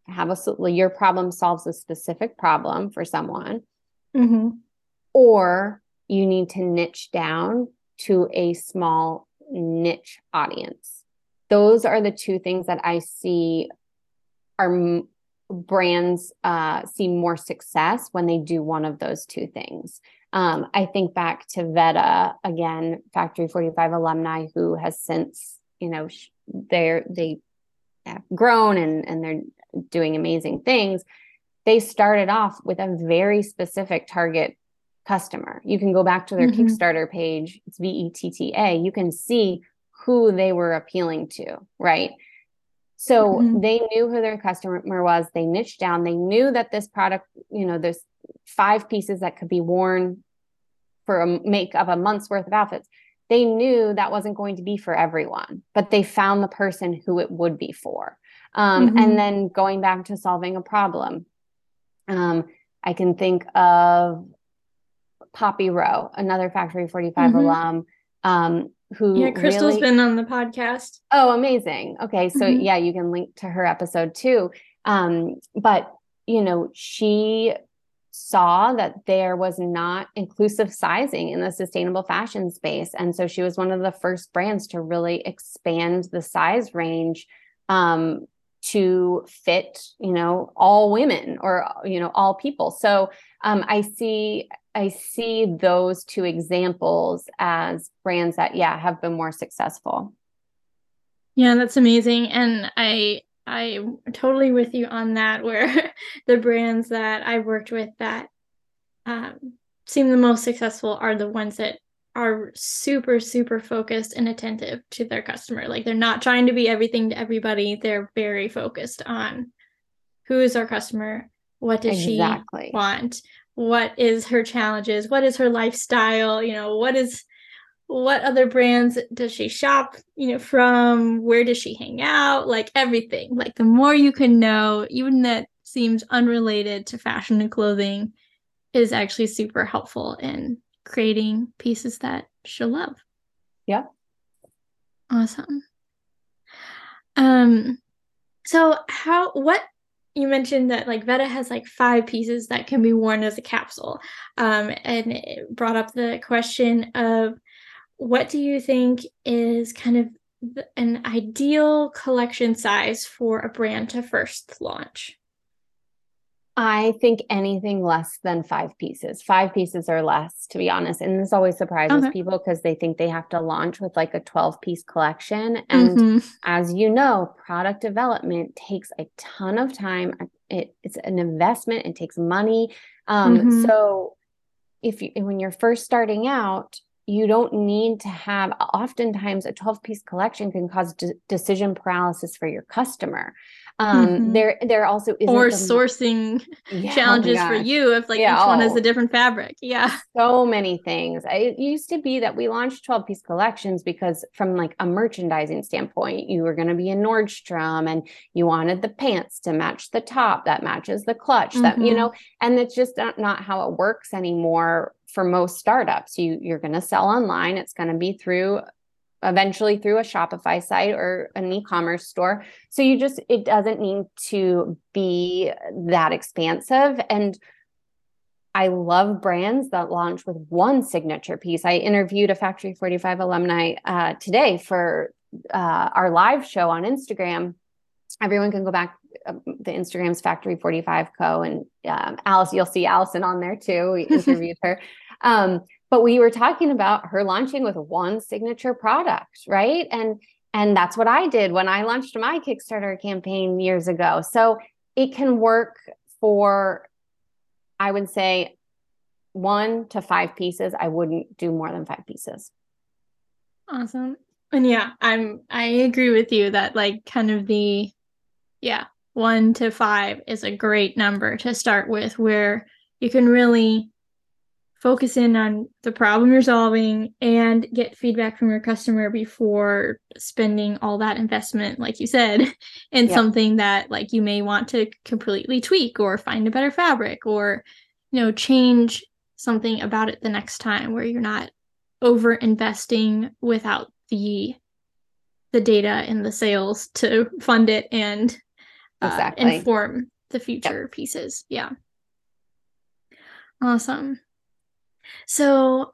Speaker 2: have a your problem solves a specific problem for someone, mm-hmm. or you need to niche down to a small niche audience. Those are the two things that I see are brands uh, see more success when they do one of those two things. Um, I think back to Vetta again, Factory 45 alumni who has since, you know, they're, they have grown and, and they're doing amazing things, they started off with a very specific target customer. You can go back to their mm-hmm. Kickstarter page, it's V E T T A. You can see who they were appealing to, right? So mm-hmm. they knew who their customer was. They niched down. They knew that this product, you know, there's five pieces that could be worn for a make of a month's worth of outfits they knew that wasn't going to be for everyone, but they found the person who it would be for. Um, mm-hmm. And then going back to solving a problem, um, I can think of Poppy Rowe, another Factory 45 mm-hmm. alum. Um, who
Speaker 1: yeah, Crystal's really... been on the podcast.
Speaker 2: Oh, amazing. Okay. So mm-hmm. yeah, you can link to her episode too. Um, but you know, she saw that there was not inclusive sizing in the sustainable fashion space. And so she was one of the first brands to really expand the size range um, to fit, you know, all women or, you know, all people. So um, I see, I see those two examples as brands that, yeah, have been more successful.
Speaker 1: Yeah, that's amazing. And I I'm totally with you on that. Where the brands that I've worked with that um, seem the most successful are the ones that are super super focused and attentive to their customer. Like they're not trying to be everything to everybody. They're very focused on who is our customer, what does exactly. she want, what is her challenges, what is her lifestyle, you know, what is what other brands does she shop you know from? Where does she hang out? Like everything. Like the more you can know even that seems unrelated to fashion and clothing is actually super helpful in creating pieces that she'll love.
Speaker 2: Yeah
Speaker 1: awesome. Um so how what you mentioned that like Vetta has like five pieces that can be worn as a capsule. Um, and it brought up the question of what do you think is kind of an ideal collection size for a brand to first launch?
Speaker 2: I think anything less than five pieces, five pieces or less, to be honest. And this always surprises okay. people because they think they have to launch with like a 12 piece collection. And mm-hmm. as you know, product development takes a ton of time. It, it's an investment, it takes money. Um, mm-hmm. So if you, when you're first starting out, you don't need to have oftentimes a 12 piece collection can cause de- decision paralysis for your customer um mm-hmm. there there also is
Speaker 1: or sourcing yeah, oh challenges oh for you if like yeah, each oh, one has a different fabric yeah
Speaker 2: so many things it used to be that we launched 12 piece collections because from like a merchandising standpoint you were going to be in nordstrom and you wanted the pants to match the top that matches the clutch mm-hmm. that you mm-hmm. know and it's just not, not how it works anymore for most startups you you're going to sell online it's going to be through eventually through a shopify site or an e-commerce store so you just it doesn't need to be that expansive and I love brands that launch with one signature piece. I interviewed a Factory 45 alumni uh, today for uh, our live show on Instagram. Everyone can go back um, the Instagram's Factory 45 Co. And um, Alice, you'll see Alison on there too. We interviewed her. Um, but we were talking about her launching with one signature product, right? And and that's what I did when I launched my Kickstarter campaign years ago. So it can work for, I would say, one to five pieces. I wouldn't do more than five pieces.
Speaker 1: Awesome. And yeah, I'm I agree with you that like kind of the Yeah. One to five is a great number to start with where you can really focus in on the problem you're solving and get feedback from your customer before spending all that investment like you said in yeah. something that like you may want to completely tweak or find a better fabric or you know change something about it the next time where you're not over investing without the the data and the sales to fund it and uh, exactly. inform the future yep. pieces yeah awesome so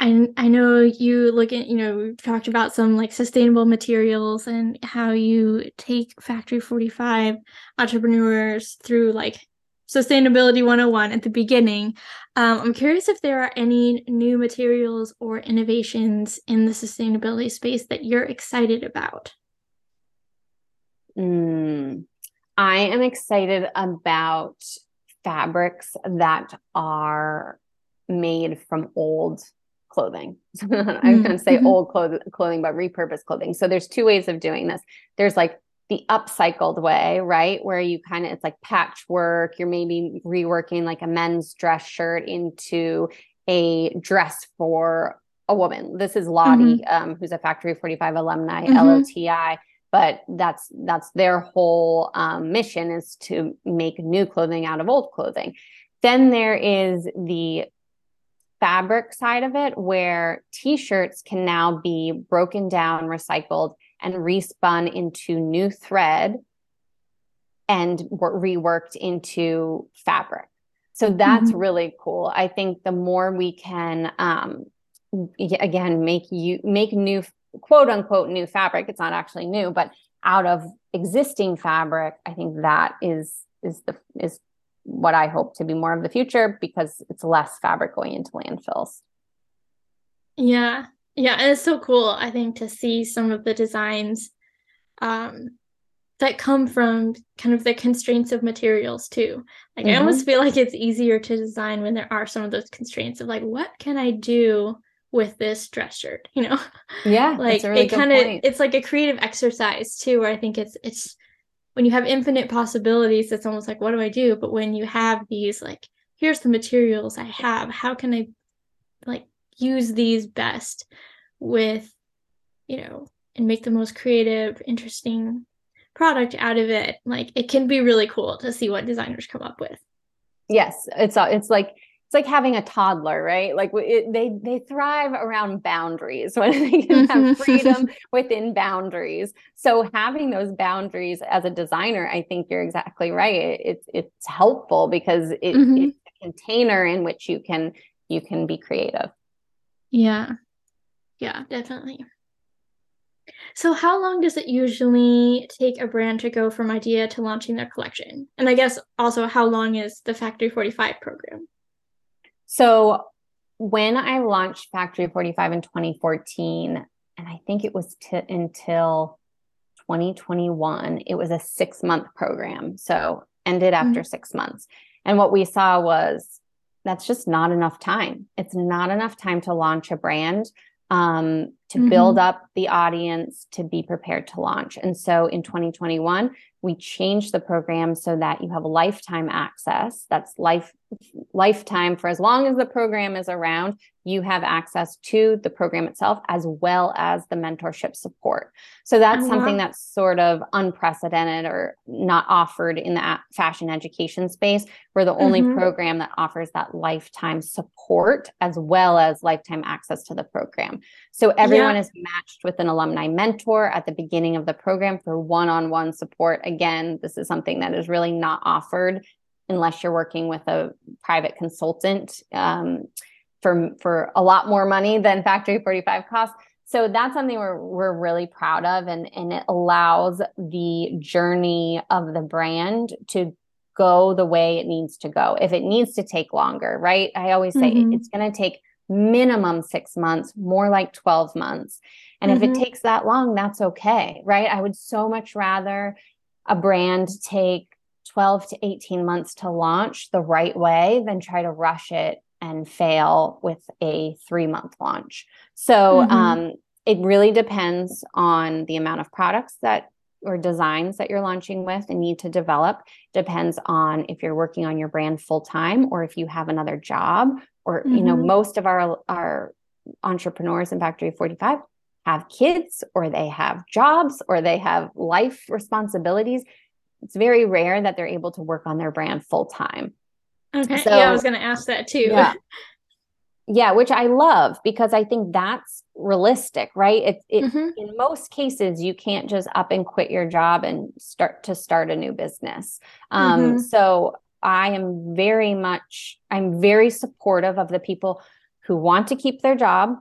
Speaker 1: I I know you look at, you know, we've talked about some like sustainable materials and how you take Factory 45 entrepreneurs through like sustainability 101 at the beginning. Um, I'm curious if there are any new materials or innovations in the sustainability space that you're excited about.
Speaker 2: Mm, I am excited about fabrics that are made from old clothing. I'm mm-hmm. going to say mm-hmm. old cloth- clothing, but repurposed clothing. So there's two ways of doing this. There's like the upcycled way, right? Where you kind of, it's like patchwork. You're maybe reworking like a men's dress shirt into a dress for a woman. This is Loti, mm-hmm. um, who's a Factory 45 alumni, mm-hmm. LOTI. But that's that's their whole um, mission is to make new clothing out of old clothing. Then there is the fabric side of it where t-shirts can now be broken down recycled and respun into new thread and reworked into fabric so that's mm-hmm. really cool i think the more we can um, again make you make new quote unquote new fabric it's not actually new but out of existing fabric i think that is is the is what I hope to be more of the future because it's less fabric going into landfills.
Speaker 1: Yeah. Yeah. And it's so cool, I think, to see some of the designs um, that come from kind of the constraints of materials too. Like mm-hmm. I almost feel like it's easier to design when there are some of those constraints of like, what can I do with this dress shirt? You know?
Speaker 2: Yeah.
Speaker 1: like really it kind of it's like a creative exercise too, where I think it's it's when you have infinite possibilities, it's almost like, what do I do? But when you have these, like, here's the materials I have, how can I like use these best with, you know, and make the most creative, interesting product out of it? Like, it can be really cool to see what designers come up with.
Speaker 2: Yes, it's uh, it's like it's like having a toddler, right? Like it, they they thrive around boundaries when they can have freedom within boundaries. So having those boundaries as a designer, I think you're exactly right. It's it's helpful because it, mm-hmm. it's a container in which you can you can be creative.
Speaker 1: Yeah, yeah, definitely. So, how long does it usually take a brand to go from idea to launching their collection? And I guess also, how long is the Factory 45 program?
Speaker 2: So when I launched Factory 45 in 2014, and I think it was t- until 2021, it was a six month program. So ended mm-hmm. after mm-hmm. six months. And what we saw was that's just not enough time. It's not enough time to launch a brand, um, to mm-hmm. build up the audience, to be prepared to launch. And so in 2021, we changed the program so that you have lifetime access. That's life lifetime for as long as the program is around you have access to the program itself as well as the mentorship support so that's uh-huh. something that's sort of unprecedented or not offered in the fashion education space we're the only mm-hmm. program that offers that lifetime support as well as lifetime access to the program so everyone yeah. is matched with an alumni mentor at the beginning of the program for one-on-one support again this is something that is really not offered unless you're working with a private consultant um, for for a lot more money than factory 45 costs so that's something we're we're really proud of and and it allows the journey of the brand to go the way it needs to go if it needs to take longer right i always say mm-hmm. it's going to take minimum 6 months more like 12 months and mm-hmm. if it mm-hmm. takes that long that's okay right i would so much rather a brand take 12 to 18 months to launch the right way than try to rush it and fail with a three month launch. So mm-hmm. um, it really depends on the amount of products that or designs that you're launching with and need to develop depends on if you're working on your brand full time or if you have another job or mm-hmm. you know mm-hmm. most of our our entrepreneurs in factory 45 have kids or they have jobs or they have life responsibilities it's very rare that they're able to work on their brand full time
Speaker 1: okay so, yeah i was going to ask that too
Speaker 2: yeah yeah which i love because i think that's realistic right? It, it mm-hmm. in most cases you can't just up and quit your job and start to start a new business. Um, mm-hmm. so i am very much i'm very supportive of the people who want to keep their job.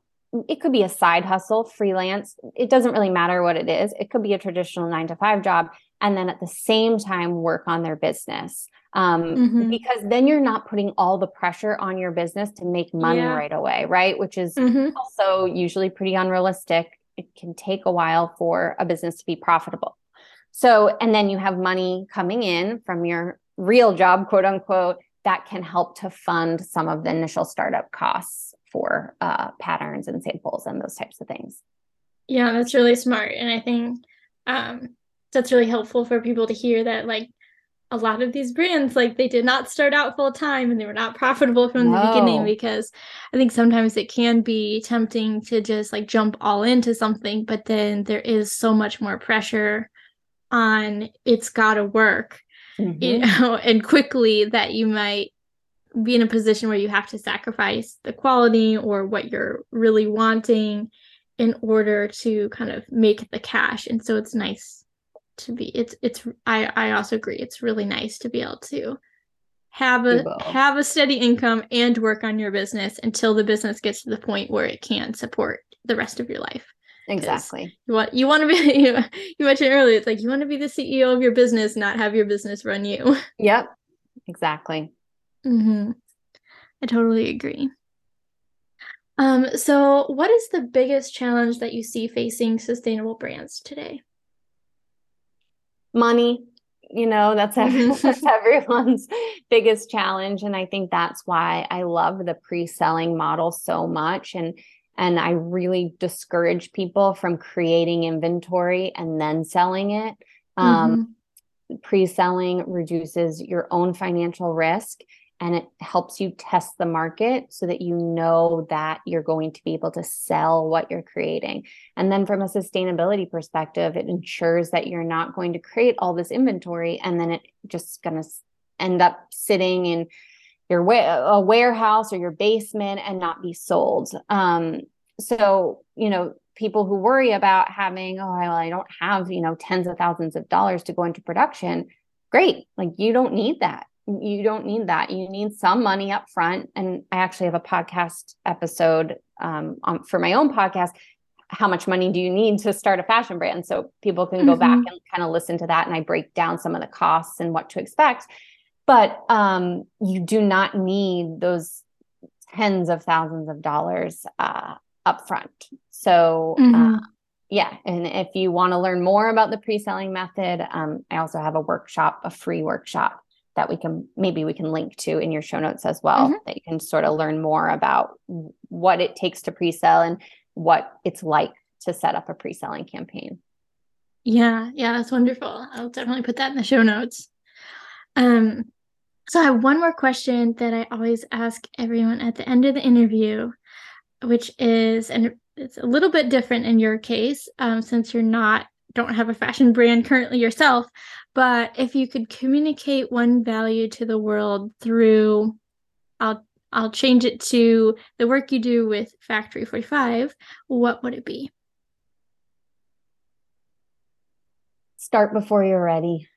Speaker 2: It could be a side hustle freelance it doesn't really matter what it is. It could be a traditional 9 to 5 job and then at the same time work on their business um, mm-hmm. because then you're not putting all the pressure on your business to make money yeah. right away, right? Which is mm-hmm. also usually pretty unrealistic. It can take a while for a business to be profitable. So, and then you have money coming in from your real job, quote unquote, that can help to fund some of the initial startup costs for uh, patterns and samples and those types of things.
Speaker 1: Yeah, that's really smart. And I think um, that's really helpful for people to hear that, like, a lot of these brands like they did not start out full time and they were not profitable from no. the beginning because i think sometimes it can be tempting to just like jump all into something but then there is so much more pressure on it's got to work mm-hmm. you know and quickly that you might be in a position where you have to sacrifice the quality or what you're really wanting in order to kind of make the cash and so it's nice to be it's it's i i also agree. It's really nice to be able to have a have a steady income and work on your business until the business gets to the point where it can support the rest of your life.
Speaker 2: Exactly.
Speaker 1: you want you want to be you, you mentioned earlier it's like you want to be the ceo of your business not have your business run you.
Speaker 2: Yep exactly.
Speaker 1: Mm-hmm. i totally agree. Um so what is the biggest challenge that you see facing sustainable brands today
Speaker 2: money you know that's, mm-hmm. that's everyone's biggest challenge and i think that's why i love the pre-selling model so much and and i really discourage people from creating inventory and then selling it um, mm-hmm. pre-selling reduces your own financial risk and it helps you test the market so that you know that you're going to be able to sell what you're creating. And then from a sustainability perspective, it ensures that you're not going to create all this inventory and then it just going to end up sitting in your wa- a warehouse or your basement and not be sold. Um, so, you know, people who worry about having, oh, well, I don't have, you know, tens of thousands of dollars to go into production. Great. Like you don't need that you don't need that. You need some money up front. And I actually have a podcast episode um, on, for my own podcast. How much money do you need to start a fashion brand? So people can go mm-hmm. back and kind of listen to that. And I break down some of the costs and what to expect. But um, you do not need those tens of thousands of dollars uh, up front. So, mm-hmm. uh, yeah. And if you want to learn more about the pre selling method, um, I also have a workshop, a free workshop that we can maybe we can link to in your show notes as well mm-hmm. that you can sort of learn more about what it takes to pre-sell and what it's like to set up a pre-selling campaign.
Speaker 1: Yeah yeah that's wonderful. I'll definitely put that in the show notes. Um so i have one more question that i always ask everyone at the end of the interview which is and it's a little bit different in your case um, since you're not don't have a fashion brand currently yourself but if you could communicate one value to the world through I'll I'll change it to the work you do with Factory 45, what would it be?
Speaker 2: Start before you're ready.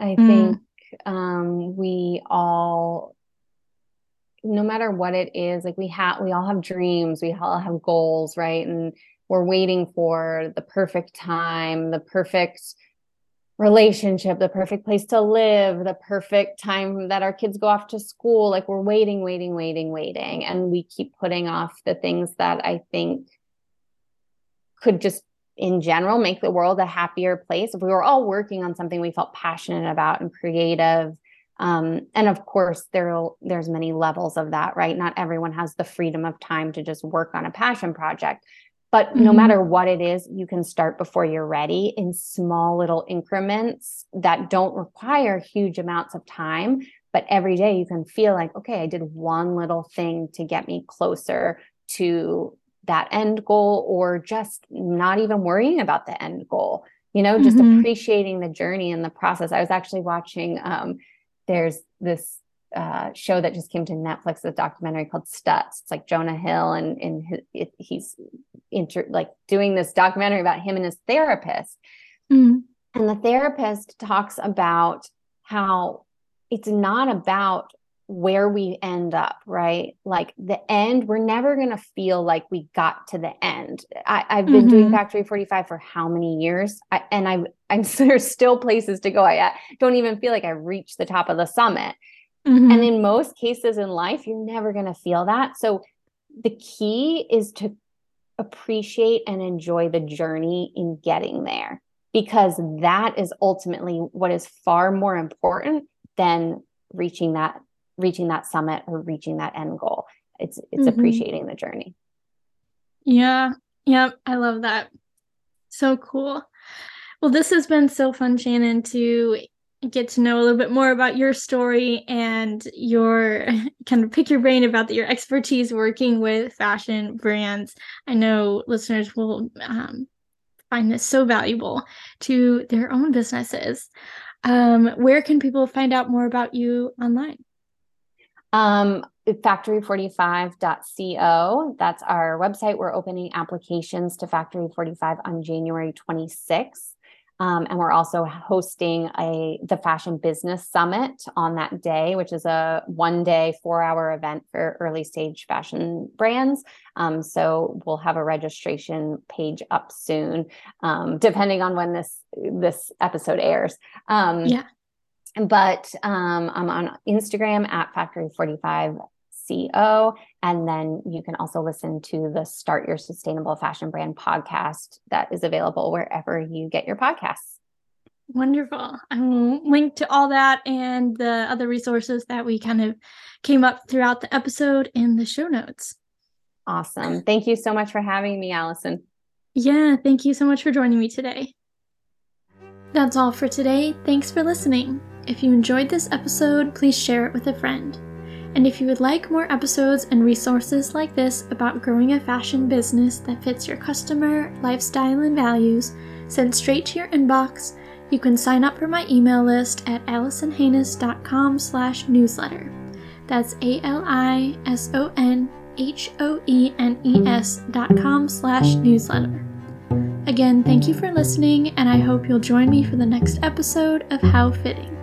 Speaker 2: I mm. think um, we all no matter what it is like we have we all have dreams we all have goals right and we're waiting for the perfect time the perfect relationship, the perfect place to live, the perfect time that our kids go off to school. Like we're waiting, waiting, waiting, waiting. And we keep putting off the things that I think could just in general make the world a happier place if we were all working on something we felt passionate about and creative um, and of course there there's many levels of that right not everyone has the freedom of time to just work on a passion project But mm-hmm. no matter what it is, you can start before you're ready in small little increments that don't require huge amounts of time. But every day you can feel like, okay, I did one little thing to get me closer to that end goal or just not even worrying about the end goal you know just mm-hmm. appreciating the journey and the process i was actually watching um there's this uh, show that just came to Netflix, a documentary called Stutz. It's like Jonah Hill, and and his, he's inter, like doing this documentary about him and his therapist. Mm. And the therapist talks about how it's not about where we end up, right? Like the end, we're never going to feel like we got to the end. I, have been mm-hmm. doing Factory 45 for how many years? I, and I, I'm there's still places to go. I, I don't even feel like I reached the top of the summit. Mm-hmm. And in most cases in life, you're never going to feel that. So the key is to appreciate and enjoy the journey in getting there because that is ultimately what is far more important than reaching that reaching that summit or reaching that end goal it's it's mm-hmm. appreciating the journey
Speaker 1: yeah yeah i love that so cool well this has been so fun shannon to get to know a little bit more about your story and your kind of pick your brain about the, your expertise working with fashion brands i know listeners will um, find this so valuable to their own businesses um, where can people find out more about you online
Speaker 2: um, factory45.co. That's our website. We're opening applications to Factory 45 on January 26th. Um, and we're also hosting a the Fashion Business Summit on that day, which is a one day, four hour event for early stage fashion brands. Um, so we'll have a registration page up soon, um, depending on when this this episode airs. Um,
Speaker 1: yeah
Speaker 2: but um, I'm on Instagram at Factory45CO. And then you can also listen to the Start Your Sustainable Fashion Brand podcast that is available wherever you get your podcasts.
Speaker 1: Wonderful. I will link to all that and the other resources that we kind of came up throughout the episode in the show notes.
Speaker 2: Awesome. Thank you so much for having me, Alison.
Speaker 1: Yeah, thank you so much for joining me today. That's all for today. Thanks for listening. If you enjoyed this episode, please share it with a friend. And if you would like more episodes and resources like this about growing a fashion business that fits your customer, lifestyle, and values sent straight to your inbox, you can sign up for my email list at alisonhoenes.com slash newsletter. That's A-L-I-S-O-N-H-O-E-N-E-S dot com slash newsletter. Again, thank you for listening, and I hope you'll join me for the next episode of How Fitting.